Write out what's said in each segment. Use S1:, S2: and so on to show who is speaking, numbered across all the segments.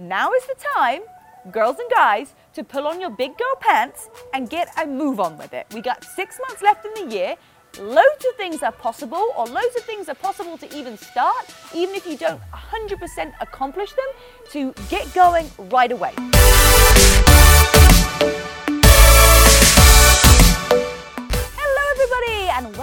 S1: now is the time, girls and guys, to pull on your big girl pants and get a move on with it. We got six months left in the year. Loads of things are possible, or loads of things are possible to even start, even if you don't 100% accomplish them, to get going right away.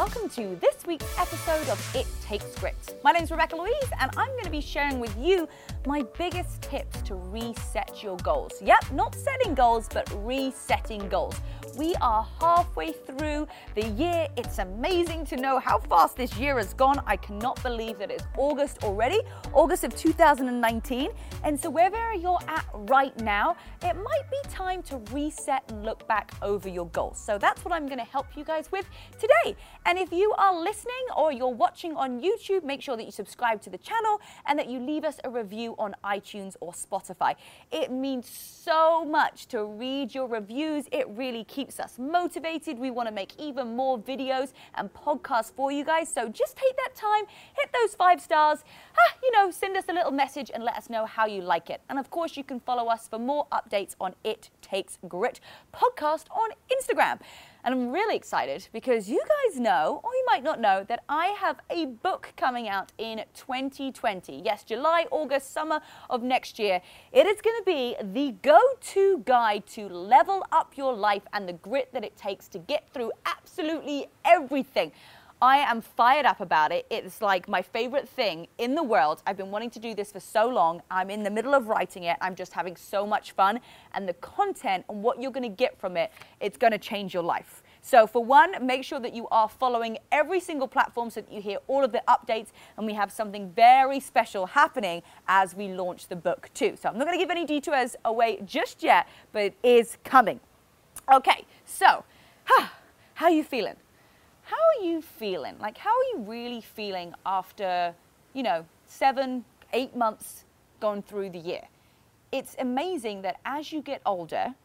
S1: Welcome to this week's episode of It Takes Grit. My name is Rebecca Louise, and I'm going to be sharing with you my biggest tips to reset your goals. Yep, not setting goals, but resetting goals. We are halfway through the year. It's amazing to know how fast this year has gone. I cannot believe that it's August already, August of 2019. And so, wherever you're at right now, it might be time to reset and look back over your goals. So, that's what I'm going to help you guys with today. And if you are listening or you're watching on YouTube, make sure that you subscribe to the channel and that you leave us a review on iTunes or Spotify. It means so much to read your reviews. It really keeps us motivated. We want to make even more videos and podcasts for you guys. So just take that time, hit those five stars, ah, you know, send us a little message and let us know how you like it. And of course, you can follow us for more updates on It Takes Grit podcast on Instagram. And I'm really excited because you guys know, or you might not know, that I have a book coming out in 2020. Yes, July, August, summer of next year. It is going to be the go to guide to level up your life and the grit that it takes to get through absolutely everything. I am fired up about it. It's like my favorite thing in the world. I've been wanting to do this for so long. I'm in the middle of writing it. I'm just having so much fun. And the content and what you're going to get from it, it's going to change your life. So, for one, make sure that you are following every single platform so that you hear all of the updates. And we have something very special happening as we launch the book, too. So, I'm not going to give any details away just yet, but it is coming. Okay, so, how are you feeling? How are you feeling? Like, how are you really feeling after, you know, seven, eight months gone through the year? It's amazing that as you get older,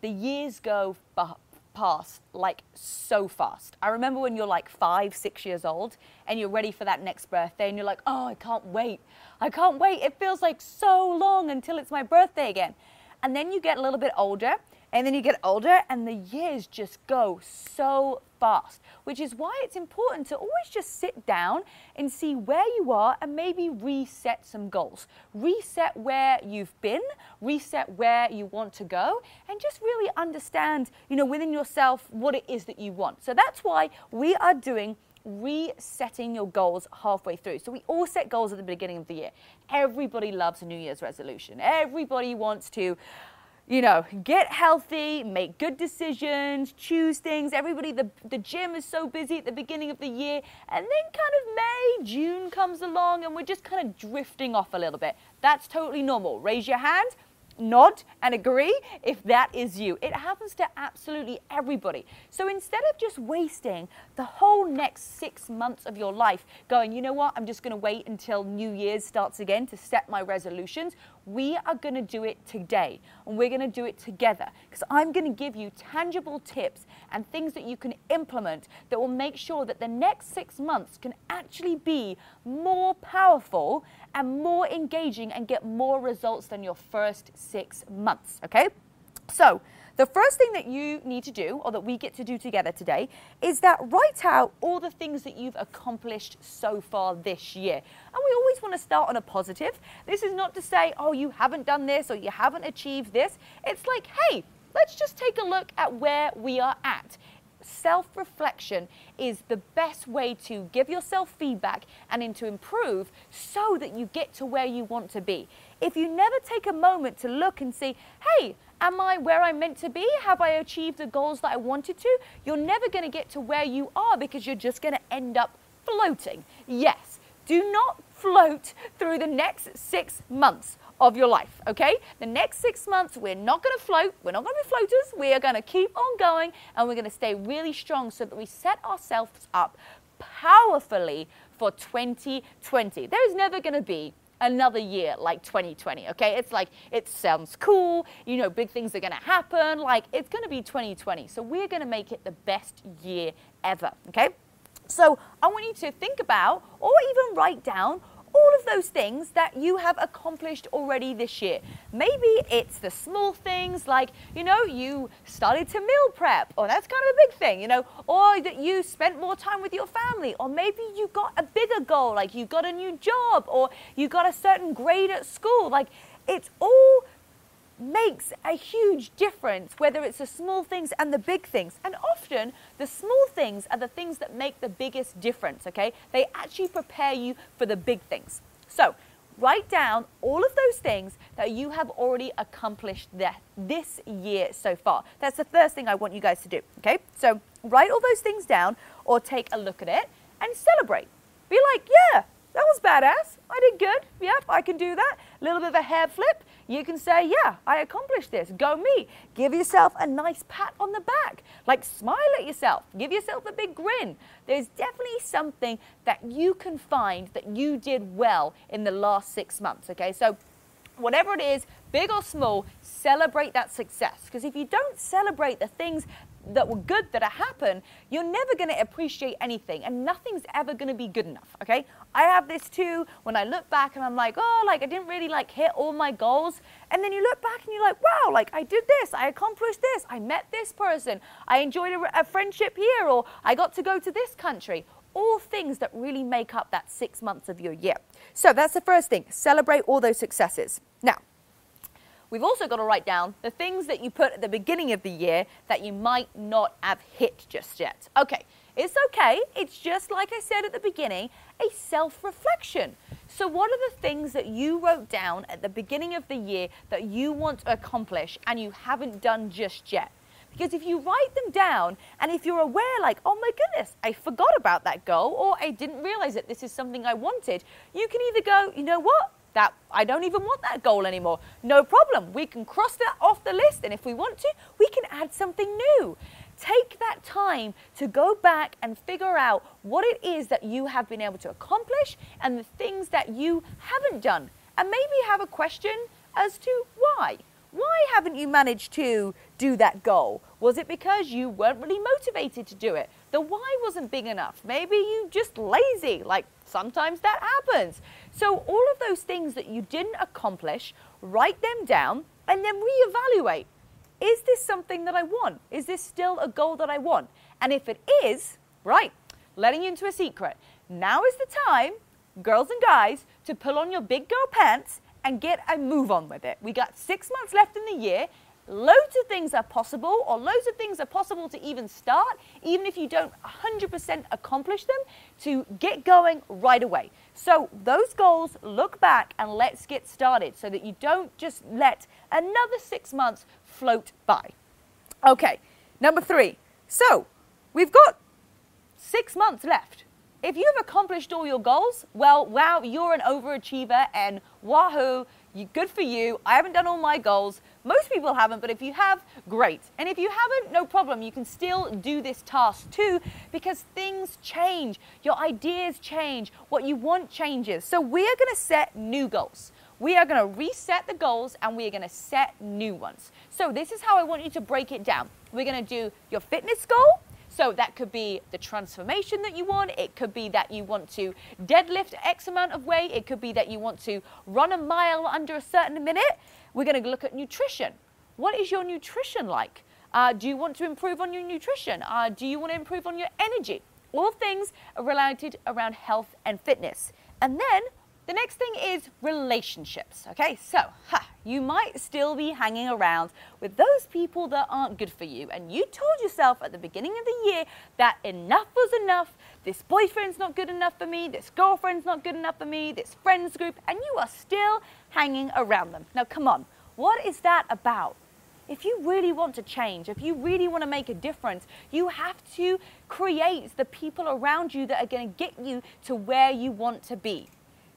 S1: the years go past like so fast. I remember when you're like five, six years old and you're ready for that next birthday and you're like, oh, I can't wait. I can't wait. It feels like so long until it's my birthday again. And then you get a little bit older and then you get older and the years just go so fast, which is why it's important to always just sit down and see where you are and maybe reset some goals. Reset where you've been, reset where you want to go, and just really understand, you know, within yourself what it is that you want. So that's why we are doing resetting your goals halfway through. So we all set goals at the beginning of the year. Everybody loves a New Year's resolution. Everybody wants to you know, get healthy, make good decisions, choose things. Everybody, the, the gym is so busy at the beginning of the year. And then kind of May, June comes along and we're just kind of drifting off a little bit. That's totally normal. Raise your hand nod and agree if that is you. It happens to absolutely everybody. So instead of just wasting the whole next six months of your life going, you know what, I'm just going to wait until New Year's starts again to set my resolutions, we are going to do it today and we're going to do it together because I'm going to give you tangible tips and things that you can implement that will make sure that the next six months can actually be more powerful and more engaging and get more results than your first six months. Okay? So, the first thing that you need to do, or that we get to do together today, is that write out all the things that you've accomplished so far this year. And we always want to start on a positive. This is not to say, oh, you haven't done this or you haven't achieved this. It's like, hey, let's just take a look at where we are at self reflection is the best way to give yourself feedback and to improve so that you get to where you want to be. If you never take a moment to look and see, hey, am I where I'm meant to be? Have I achieved the goals that I wanted to? You're never going to get to where you are because you're just going to end up floating. Yes, do not float through the next six months of your life, okay? The next six months, we're not gonna float, we're not gonna be floaters, we are gonna keep on going and we're gonna stay really strong so that we set ourselves up powerfully for 2020. There is never gonna be another year like 2020, okay? It's like, it sounds cool, you know, big things are gonna happen, like, it's gonna be 2020. So we're gonna make it the best year ever, okay? So I want you to think about or even write down all of those things that you have accomplished already this year. Maybe it's the small things like, you know, you started to meal prep, or that's kind of a big thing, you know, or that you spent more time with your family, or maybe you got a bigger goal, like you got a new job, or you got a certain grade at school. Like it's all makes a huge difference, whether it's the small things and the big things. And often, the small things are the things that make the biggest difference, okay? They actually prepare you for the big things. So, write down all of those things that you have already accomplished this year so far. That's the first thing I want you guys to do, okay? So, write all those things down or take a look at it and celebrate. Be like, yeah, that was badass. I did good. Yep, I can do that. A little bit of a hair flip. You can say, yeah, I accomplished this. Go me. Give yourself a nice pat on the back. Like smile at yourself. Give yourself a big grin. There's definitely something that you can find that you did well in the last six months. Okay, so whatever it is, big or small, celebrate that success. Because if you don't celebrate the things that were good that happened, you're never going to appreciate anything and nothing's ever going to be good enough, okay? I have this too when I look back and I'm like, oh, like I didn't really like hit all my goals. And then you look back and you're like, wow, like I did this, I accomplished this, I met this person, I enjoyed a, a friendship here, or I got to go to this country. All things that really make up that six months of your year. So that's the first thing. Celebrate all those successes. Now, We've also got to write down the things that you put at the beginning of the year that you might not have hit just yet. Okay, it's okay. It's just like I said at the beginning, a self reflection. So, what are the things that you wrote down at the beginning of the year that you want to accomplish and you haven't done just yet? Because if you write them down and if you're aware, like, oh my goodness, I forgot about that goal or I didn't realize that this is something I wanted, you can either go, you know what? That I don't even want that goal anymore. No problem. We can cross that off the list. And if we want to, we can add something new. Take that time to go back and figure out what it is that you have been able to accomplish and the things that you haven't done. And maybe have a question as to why. Why haven't you managed to do that goal? Was it because you weren't really motivated to do it? The why wasn't big enough. Maybe you just lazy, like sometimes that happens. So all of those things that you didn't accomplish, write them down and then reevaluate. Is this something that I want? Is this still a goal that I want? And if it is, right, letting you into a secret. Now is the time, girls and guys, to pull on your big girl pants and get a move on with it. We got six months left in the year. Loads of things are possible, or loads of things are possible to even start, even if you don't 100% accomplish them, to get going right away. So, those goals, look back and let's get started so that you don't just let another six months float by. Okay, number three. So, we've got six months left. If you've accomplished all your goals, well, wow, you're an overachiever and wahoo, you, good for you. I haven't done all my goals. Most people haven't, but if you have, great. And if you haven't, no problem. You can still do this task too because things change. Your ideas change. What you want changes. So we are going to set new goals. We are going to reset the goals and we are going to set new ones. So this is how I want you to break it down. We're going to do your fitness goal, so that could be the transformation that you want. It could be that you want to deadlift X amount of weight. It could be that you want to run a mile under a certain minute. We're going to look at nutrition. What is your nutrition like? Uh, do you want to improve on your nutrition? Uh, do you want to improve on your energy? All things are related around health and fitness. And then the next thing is relationships. Okay, so you might still be hanging around with those people that aren't good for you, and you told yourself at the beginning of the year that enough was enough. This boyfriend's not good enough for me, this girlfriend's not good enough for me, this friends group, and you are still hanging around them. Now, come on, what is that about? If you really want to change, if you really want to make a difference, you have to create the people around you that are going to get you to where you want to be.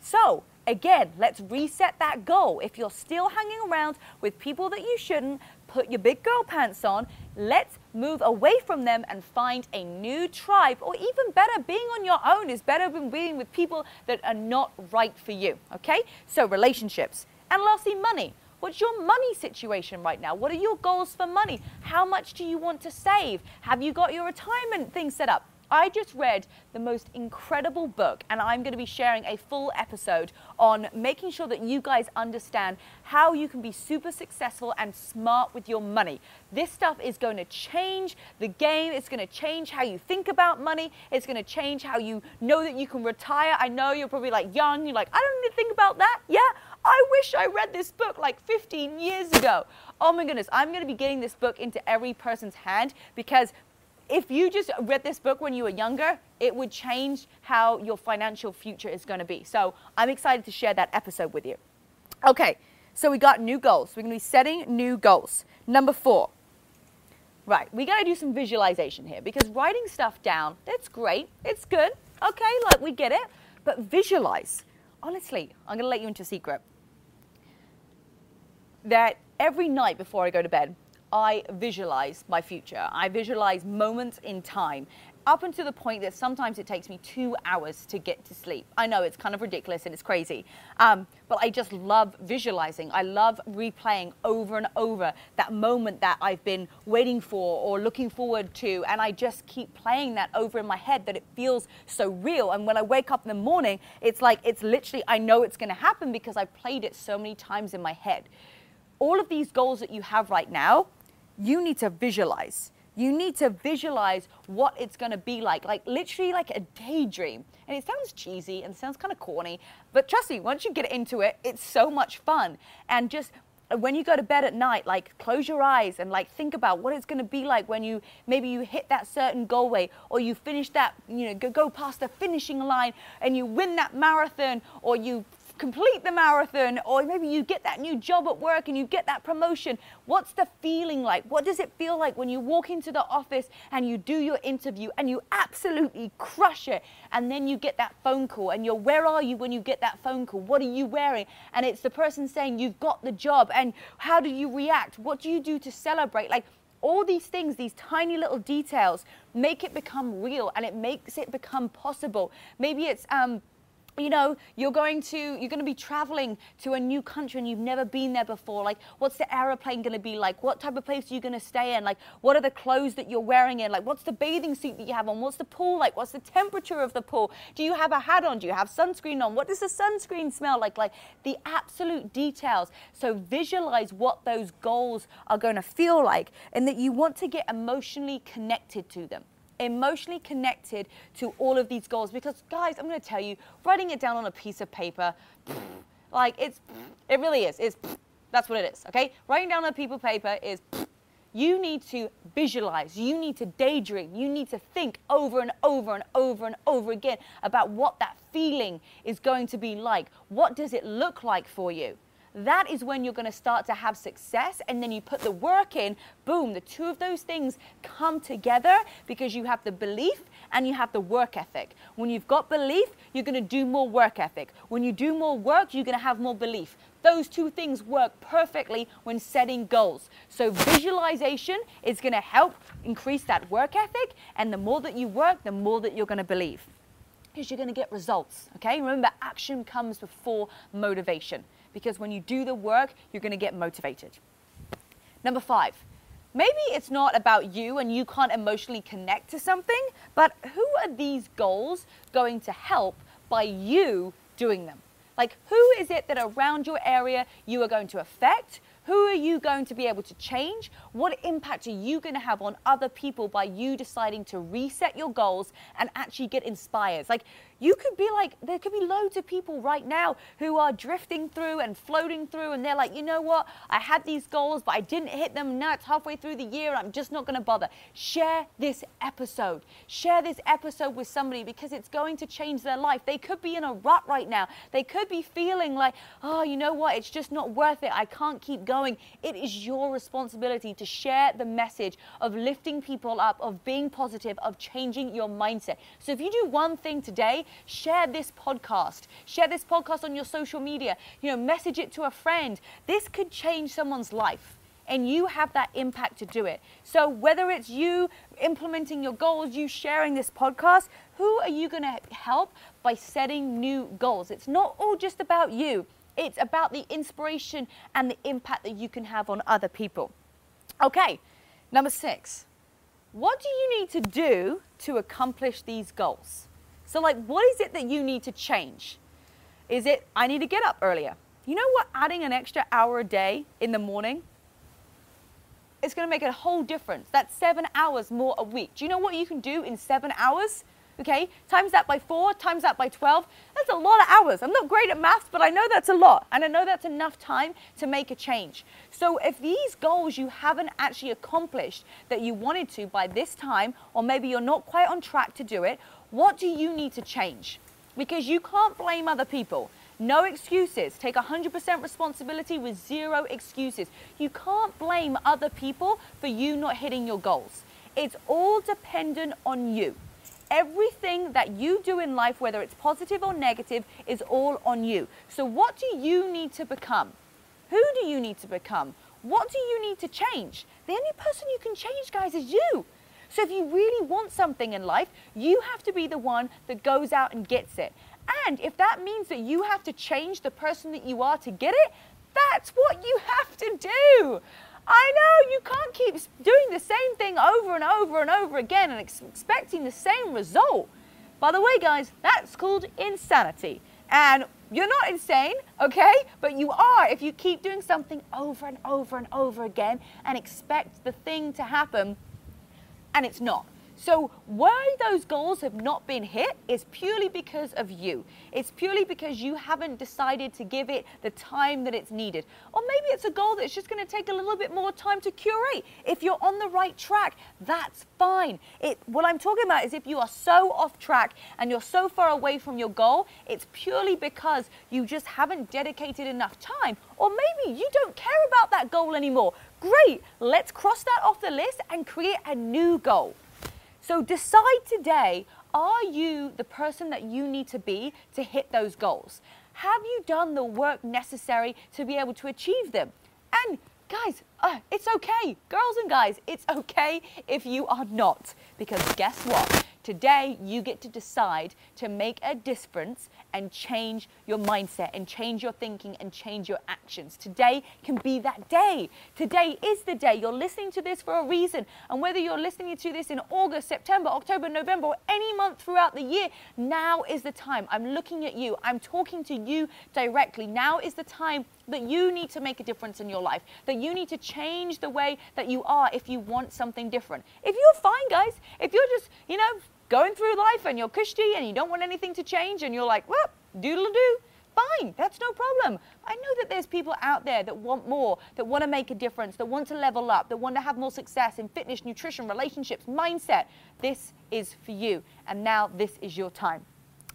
S1: So, again, let's reset that goal. If you're still hanging around with people that you shouldn't, put your big girl pants on. Let's move away from them and find a new tribe, or even better, being on your own is better than being with people that are not right for you. Okay? So, relationships. And lastly, money. What's your money situation right now? What are your goals for money? How much do you want to save? Have you got your retirement thing set up? I just read the most incredible book, and I'm going to be sharing a full episode on making sure that you guys understand how you can be super successful and smart with your money. This stuff is going to change the game, it's going to change how you think about money, it's going to change how you know that you can retire. I know you're probably like young, you're like, I don't need to think about that. Yeah, I wish I read this book like 15 years ago. Oh my goodness, I'm going to be getting this book into every person's hand because if you just read this book when you were younger, it would change how your financial future is going to be. So I'm excited to share that episode with you. Okay, so we got new goals. We're going to be setting new goals. Number four. Right, we got to do some visualization here because writing stuff down, that's great. It's good. Okay, like we get it. But visualize. Honestly, I'm going to let you into a secret. That every night before I go to bed, I visualize my future. I visualize moments in time up until the point that sometimes it takes me two hours to get to sleep. I know it's kind of ridiculous and it's crazy, um, but I just love visualizing. I love replaying over and over that moment that I've been waiting for or looking forward to, and I just keep playing that over in my head that it feels so real. And when I wake up in the morning, it's like it's literally, I know it's gonna happen because I've played it so many times in my head. All of these goals that you have right now, you need to visualize. You need to visualize what it's going to be like, like literally like a daydream. And it sounds cheesy and sounds kind of corny, but trust me, once you get into it, it's so much fun. And just uh, when you go to bed at night, like close your eyes and like think about what it's going to be like when you maybe you hit that certain goal weight or you finish that, you know, go, go past the finishing line and you win that marathon or you complete the marathon, or maybe you get that new job at work and you get that promotion. What's the feeling like? What does it feel like when you walk into the office and you do your interview and you absolutely crush it? And then you get that phone call, and you're, where are you when you get that phone call? What are you wearing? And it's the person saying, You've got the job. And how do you react? What do you do to celebrate? Like, all these things, these tiny little details, make it become real and it makes it become possible. Maybe it's um, you know you're going to you're going to be traveling to a new country and you've never been there before. Like what's the aeroplane going to be like? What type of place are you going to stay in? Like what are the clothes that you're wearing in? Like what's the bathing suit that you have on? What's the pool like? What's the temperature of the pool? Do you have a hat on? Do you have sunscreen on? What does the sunscreen smell like? Like the absolute details. So visualize what those goals are going to feel like and that you want to get emotionally connected to them emotionally connected to all of these goals. Because guys i'm going to tell you writing it down on a piece of paper like it's it really is it's that's what it is okay? Writing down on a piece of paper is you need to visualize you need to daydream you need to think over and over and over and over again about what that feeling is going to be like. What does it look like for you that is when you're going to start to have success. And then you put the work in, boom, the two of those things come together because you have the belief and you have the work ethic. When you've got belief, you're going to do more work ethic. When you do more work, you're going to have more belief. Those two things work perfectly when setting goals. So, visualization is going to help increase that work ethic. And the more that you work, the more that you're going to believe because you're going to get results. Okay, remember, action comes before motivation because when you do the work, you're going to get motivated. Number five, maybe it's not about you and you can't emotionally connect to something, but who are these goals going to help by you doing them? Like, who is it that around your area you are going to affect? Who are you going to be able to change? What impact are you going to have on other people by you deciding to reset your goals and actually get inspired? Like, you could be like, there could be loads of people right now who are drifting through and floating through, and they're like, you know what? I had these goals, but I didn't hit them. Now it's halfway through the year, I'm just not going to bother. Share this episode. Share this episode with somebody because it's going to change their life. They could be in a rut right now. They could be feeling like, oh, you know what? It's just not worth it. I can't keep going. It is your responsibility to share the message of lifting people up, of being positive, of changing your mindset. So if you do one thing today, share this podcast. Share this podcast on your social media. You know, message it to a friend. This could change someone's life and you have that impact to do it. So whether it's you implementing your goals, you sharing this podcast, who are you going to help by setting new goals? It's not all just about you. It's about the inspiration and the impact that you can have on other people. Okay, number 6. what do you need to do to accomplish these goals? So, like, what is it that you need to change? Is it, I need to get up earlier? You know what? Adding an extra hour a day in the morning it's going to make a whole difference. That's seven hours more a week. Do you know what you can do in seven hours? Okay, times that by four, times that by 12. That's a lot of hours. I'm not great at maths, but I know that's a lot. And I know that's enough time to make a change. So if these goals you haven't actually accomplished that you wanted to by this time, or maybe you're not quite on track to do it, what do you need to change? Because you can't blame other people. No excuses. Take 100% responsibility with zero excuses. You can't blame other people for you not hitting your goals. It's all dependent on you. Everything that you do in life, whether it's positive or negative, is all on you. So, what do you need to become? Who do you need to become? What do you need to change? The only person you can change, guys, is you. So, if you really want something in life, you have to be the one that goes out and gets it. And if that means that you have to change the person that you are to get it, that's what you have to do. I know you can't keep doing the same thing over and over and over again and ex- expecting the same result. By the way, guys, that's called insanity. And you're not insane, okay? But you are if you keep doing something over and over and over again and expect the thing to happen and it's not. So why those goals have not been hit is purely because of you. It's purely because you haven't decided to give it the time that it's needed. Or maybe it's a goal that's just going to take a little bit more time to curate. If you're on the right track, that's fine. It, what I'm talking about is if you are so off track and you're so far away from your goal, it's purely because you just haven't dedicated enough time. Or maybe you don't care about that goal anymore. Great, let's cross that off the list and create a new goal. So decide today are you the person that you need to be to hit those goals? Have you done the work necessary to be able to achieve them? And guys, uh, it's okay. Girls and guys, it's okay if you are not. Because guess what? Today, you get to decide to make a difference and change your mindset and change your thinking and change your actions. Today can be that day. Today is the day. You're listening to this for a reason. And whether you're listening to this in August, September, October, November, or any month throughout the year, now is the time. I'm looking at you. I'm talking to you directly. Now is the time that you need to make a difference in your life, that you need to change the way that you are if you want something different. If you're fine, guys, if you're just, you know, going through life and you're cushy and you don't want anything to change and you're like, well, doodle doo, fine, that's no problem. I know that there's people out there that want more, that want to make a difference, that want to level up, that want to have more success in fitness, nutrition, relationships, mindset. This is for you. And now this is your time.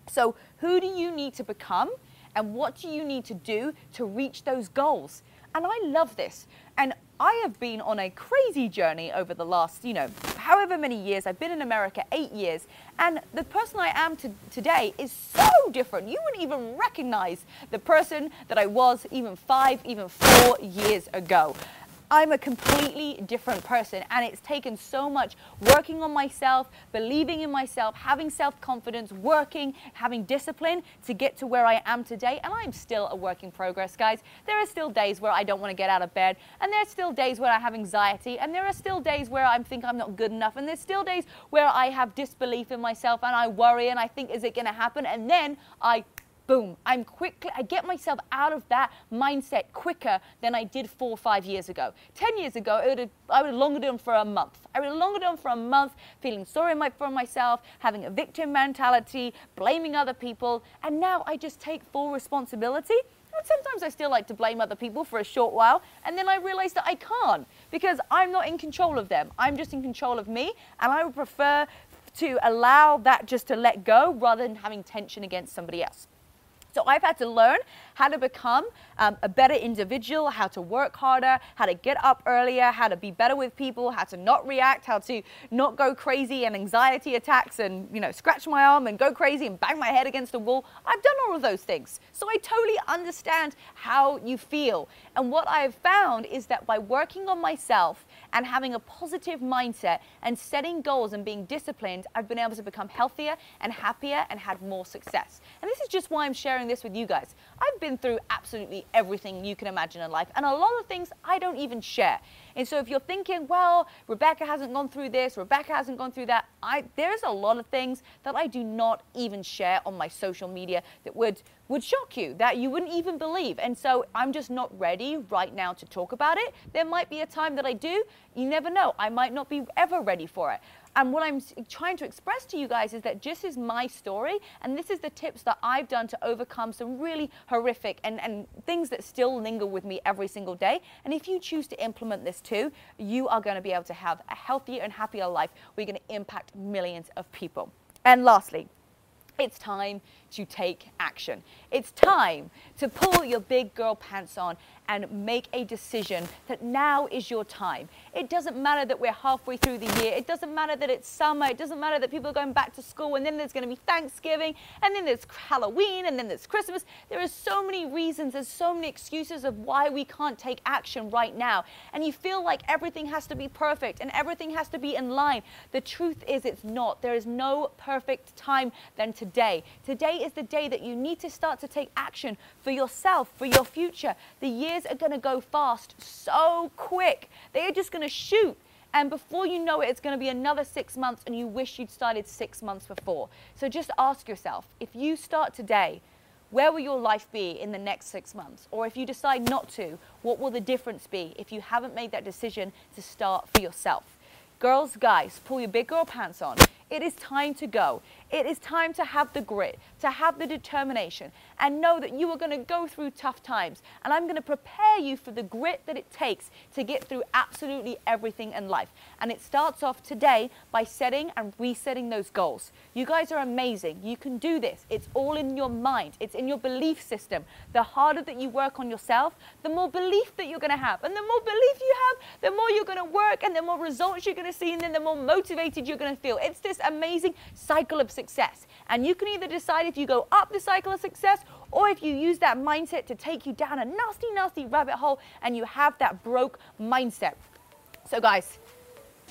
S1: So, who do you need to become? And what do you need to do to reach those goals? And I love this. And I have been on a crazy journey over the last, you know, however many years. I've been in America eight years, and the person I am to today is so different. You wouldn't even recognize the person that I was even five, even four years ago. I'm a completely different person. And it's taken so much working on myself, believing in myself, having self confidence, working, having discipline to get to where I am today. And I'm still a work in progress, guys. There are still days where I don't want to get out of bed. And there are still days where I have anxiety. And there are still days where I think I'm not good enough. And there's still days where I have disbelief in myself and I worry and I think, is it going to happen? And then I boom, I'm quickly, I get myself out of that mindset quicker than I did four or five years ago. 10 years ago, I would have, I would have longer done for a month. I would have longer done for a month, feeling sorry for myself, having a victim mentality, blaming other people. And now I just take full responsibility. And sometimes I still like to blame other people for a short while, and then I realize that I can't because I'm not in control of them. I'm just in control of me, and I would prefer to allow that just to let go rather than having tension against somebody else. So I've had to learn how to become um, a better individual, how to work harder, how to get up earlier, how to be better with people, how to not react, how to not go crazy and anxiety attacks and, you know, scratch my arm and go crazy and bang my head against a wall. I've done all of those things. So I totally understand how you feel. And what I've found is that by working on myself and having a positive mindset and setting goals and being disciplined, I've been able to become healthier and happier and had more success. And this is just why I'm sharing this with you guys. Been through absolutely everything you can imagine in life, and a lot of things I don't even share. And so if you're thinking, well, Rebecca hasn't gone through this, Rebecca hasn't gone through that, I, there's a lot of things that I do not even share on my social media that would would shock you that you wouldn't even believe. And so I'm just not ready right now to talk about it. There might be a time that I do. You never know. I might not be ever ready for it. And what I'm trying to express to you guys is that this is my story, and this is the tips that I've done to overcome some really horrific and, and things that still linger with me every single day. And if you choose to implement this too, you are going to be able to have a healthier and happier life where you're going to impact millions of people. And lastly, it's time to take action. It's time to pull your big girl pants on and make a decision that now is your time. It doesn't matter that we're halfway through the year. It doesn't matter that it's summer. It doesn't matter that people are going back to school and then there's going to be Thanksgiving and then there's Halloween and then there's Christmas. There are so many reasons, there's so many excuses of why we can't take action right now. And you feel like everything has to be perfect and everything has to be in line. The truth is it's not. There is no perfect time than today. Today is the day that you need to start to take action for yourself, for your future. The years are going to go fast so quick. They are just going to shoot. And before you know it, it's going to be another six months, and you wish you'd started six months before. So just ask yourself if you start today, where will your life be in the next six months? Or if you decide not to, what will the difference be if you haven't made that decision to start for yourself? Girls, guys, pull your big girl pants on. It is time to go. It is time to have the grit, to have the determination, and know that you are going to go through tough times. And I'm going to prepare you for the grit that it takes to get through absolutely everything in life. And it starts off today by setting and resetting those goals. You guys are amazing. You can do this. It's all in your mind, it's in your belief system. The harder that you work on yourself, the more belief that you're going to have. And the more belief you have, the more you're going to work, and the more results you're going to see, and then the more motivated you're going to feel. It's this amazing cycle of success. And you can either decide if you go up the cycle of success or if you use that mindset to take you down a nasty, nasty rabbit hole and you have that broke mindset. So, guys,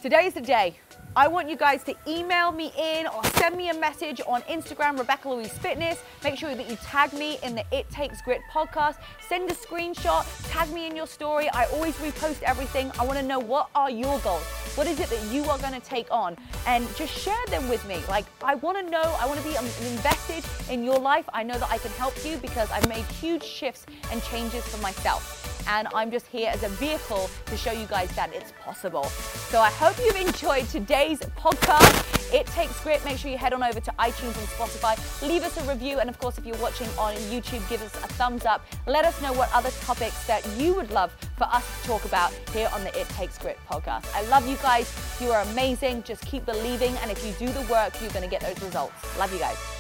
S1: today is the day I want you guys to email me in or send me a message on Instagram, Rebecca Louise Fitness. Make sure that you tag me in the It Takes Grit podcast. Send a screenshot, tag me in your story. I always repost everything. I want to know what are your goals? What is it that you are going to take on? And just share them with me. Like, I want to know, I want to be um, invested in your life. I know that I can help you because I've made huge shifts and changes for myself and I'm just here as a vehicle to show you guys that it's possible. So I hope you've enjoyed today's podcast. It takes grit. Make sure you head on over to iTunes and Spotify. Leave us a review. And of course, if you're watching on YouTube, give us a thumbs up. Let us know what other topics that you would love for us to talk about here on the It Takes Grit podcast. I love you guys. You are amazing. Just keep believing. And if you do the work, you're going to get those results. Love you guys.